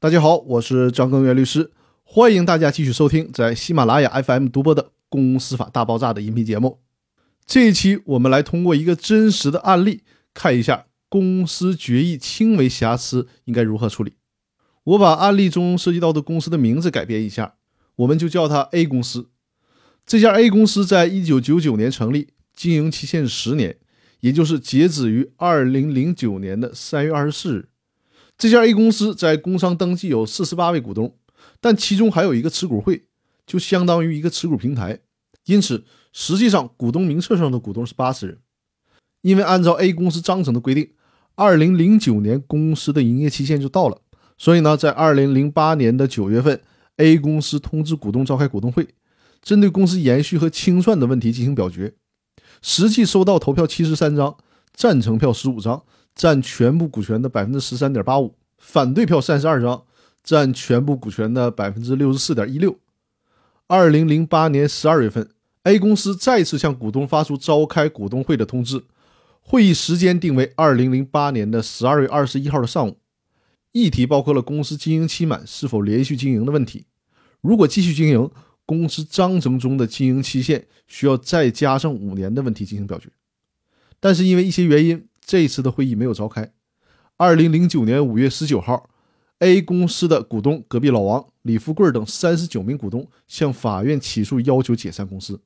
大家好，我是张根源律师，欢迎大家继续收听在喜马拉雅 FM 独播的《公司法大爆炸》的音频节目。这一期我们来通过一个真实的案例，看一下公司决议轻微瑕疵应该如何处理。我把案例中涉及到的公司的名字改变一下，我们就叫它 A 公司。这家 A 公司在一九九九年成立，经营期限十年，也就是截止于二零零九年的三月二十四日。这家 A 公司在工商登记有四十八位股东，但其中还有一个持股会，就相当于一个持股平台，因此实际上股东名册上的股东是八十人。因为按照 A 公司章程的规定，二零零九年公司的营业期限就到了，所以呢，在二零零八年的九月份，A 公司通知股东召开股东会，针对公司延续和清算的问题进行表决。实际收到投票七十三张，赞成票十五张。占全部股权的百分之十三点八五，反对票三十二张，占全部股权的百分之六十四点一六。二零零八年十二月份，A 公司再次向股东发出召开股东会的通知，会议时间定为二零零八年的十二月二十一号的上午。议题包括了公司经营期满是否连续经营的问题。如果继续经营，公司章程中的经营期限需要再加上五年的问题进行表决。但是因为一些原因。这一次的会议没有召开。二零零九年五月十九号，A 公司的股东隔壁老王、李富贵等三十九名股东向法院起诉，要求解散公司。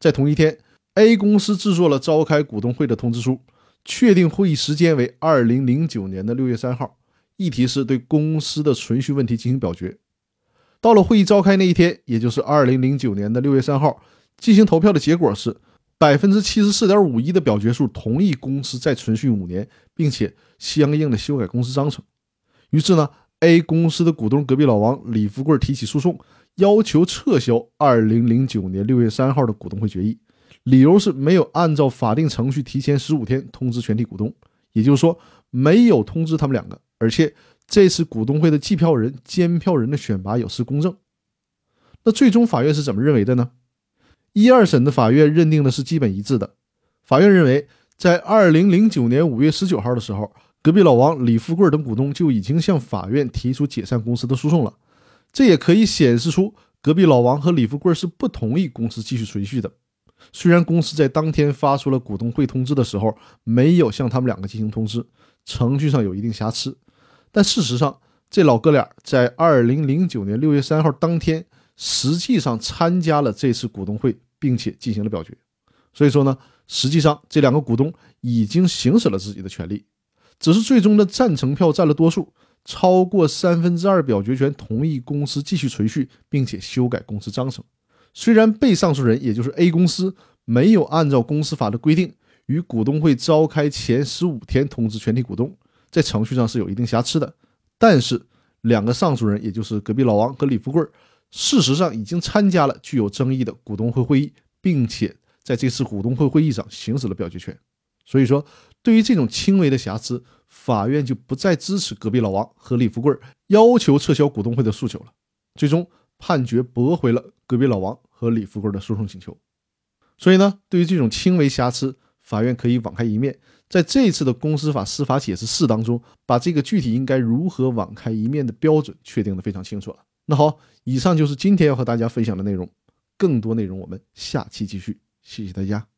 在同一天，A 公司制作了召开股东会的通知书，确定会议时间为二零零九年的六月三号，议题是对公司的存续问题进行表决。到了会议召开那一天，也就是二零零九年的六月三号，进行投票的结果是。百分之七十四点五一的表决数同意公司再存续五年，并且相应的修改公司章程。于是呢，A 公司的股东隔壁老王李富贵提起诉讼，要求撤销二零零九年六月三号的股东会决议，理由是没有按照法定程序提前十五天通知全体股东，也就是说没有通知他们两个，而且这次股东会的计票人、监票人的选拔有失公正。那最终法院是怎么认为的呢？一二审的法院认定的是基本一致的。法院认为，在二零零九年五月十九号的时候，隔壁老王、李富贵等股东就已经向法院提出解散公司的诉讼了。这也可以显示出隔壁老王和李富贵是不同意公司继续存续的。虽然公司在当天发出了股东会通知的时候没有向他们两个进行通知，程序上有一定瑕疵，但事实上，这老哥俩在二零零九年六月三号当天。实际上参加了这次股东会，并且进行了表决，所以说呢，实际上这两个股东已经行使了自己的权利，只是最终的赞成票占了多数，超过三分之二表决权同意公司继续存续，并且修改公司章程。虽然被上诉人也就是 A 公司没有按照公司法的规定于股东会召开前十五天通知全体股东，在程序上是有一定瑕疵的，但是两个上诉人，也就是隔壁老王和李富贵。事实上，已经参加了具有争议的股东会会议，并且在这次股东会会议上行使了表决权。所以说，对于这种轻微的瑕疵，法院就不再支持隔壁老王和李富贵要求撤销股东会的诉求了。最终判决驳回了隔壁老王和李富贵的诉讼请求。所以呢，对于这种轻微瑕疵，法院可以网开一面。在这一次的公司法司法解释四当中，把这个具体应该如何网开一面的标准确定的非常清楚了。那好，以上就是今天要和大家分享的内容。更多内容我们下期继续，谢谢大家。